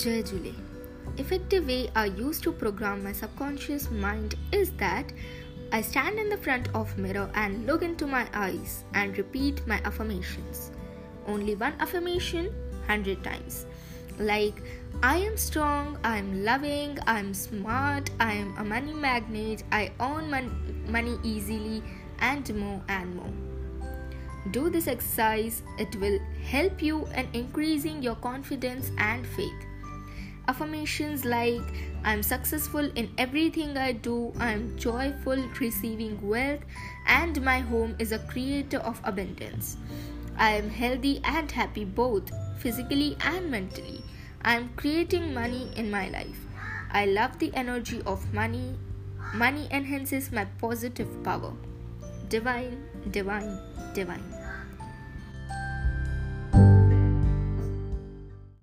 Jai Jule. Effective way I use to program my subconscious mind is that I stand in the front of mirror and look into my eyes and repeat my affirmations. Only one affirmation 100 times. Like I am strong, I am loving, I am smart, I am a money magnet, I earn mon- money easily and more and more. Do this exercise, it will help you in increasing your confidence and faith. Affirmations like I'm successful in everything I do, I'm joyful receiving wealth, and my home is a creator of abundance. I am healthy and happy both physically and mentally. I am creating money in my life. I love the energy of money. Money enhances my positive power divine, divine, divine.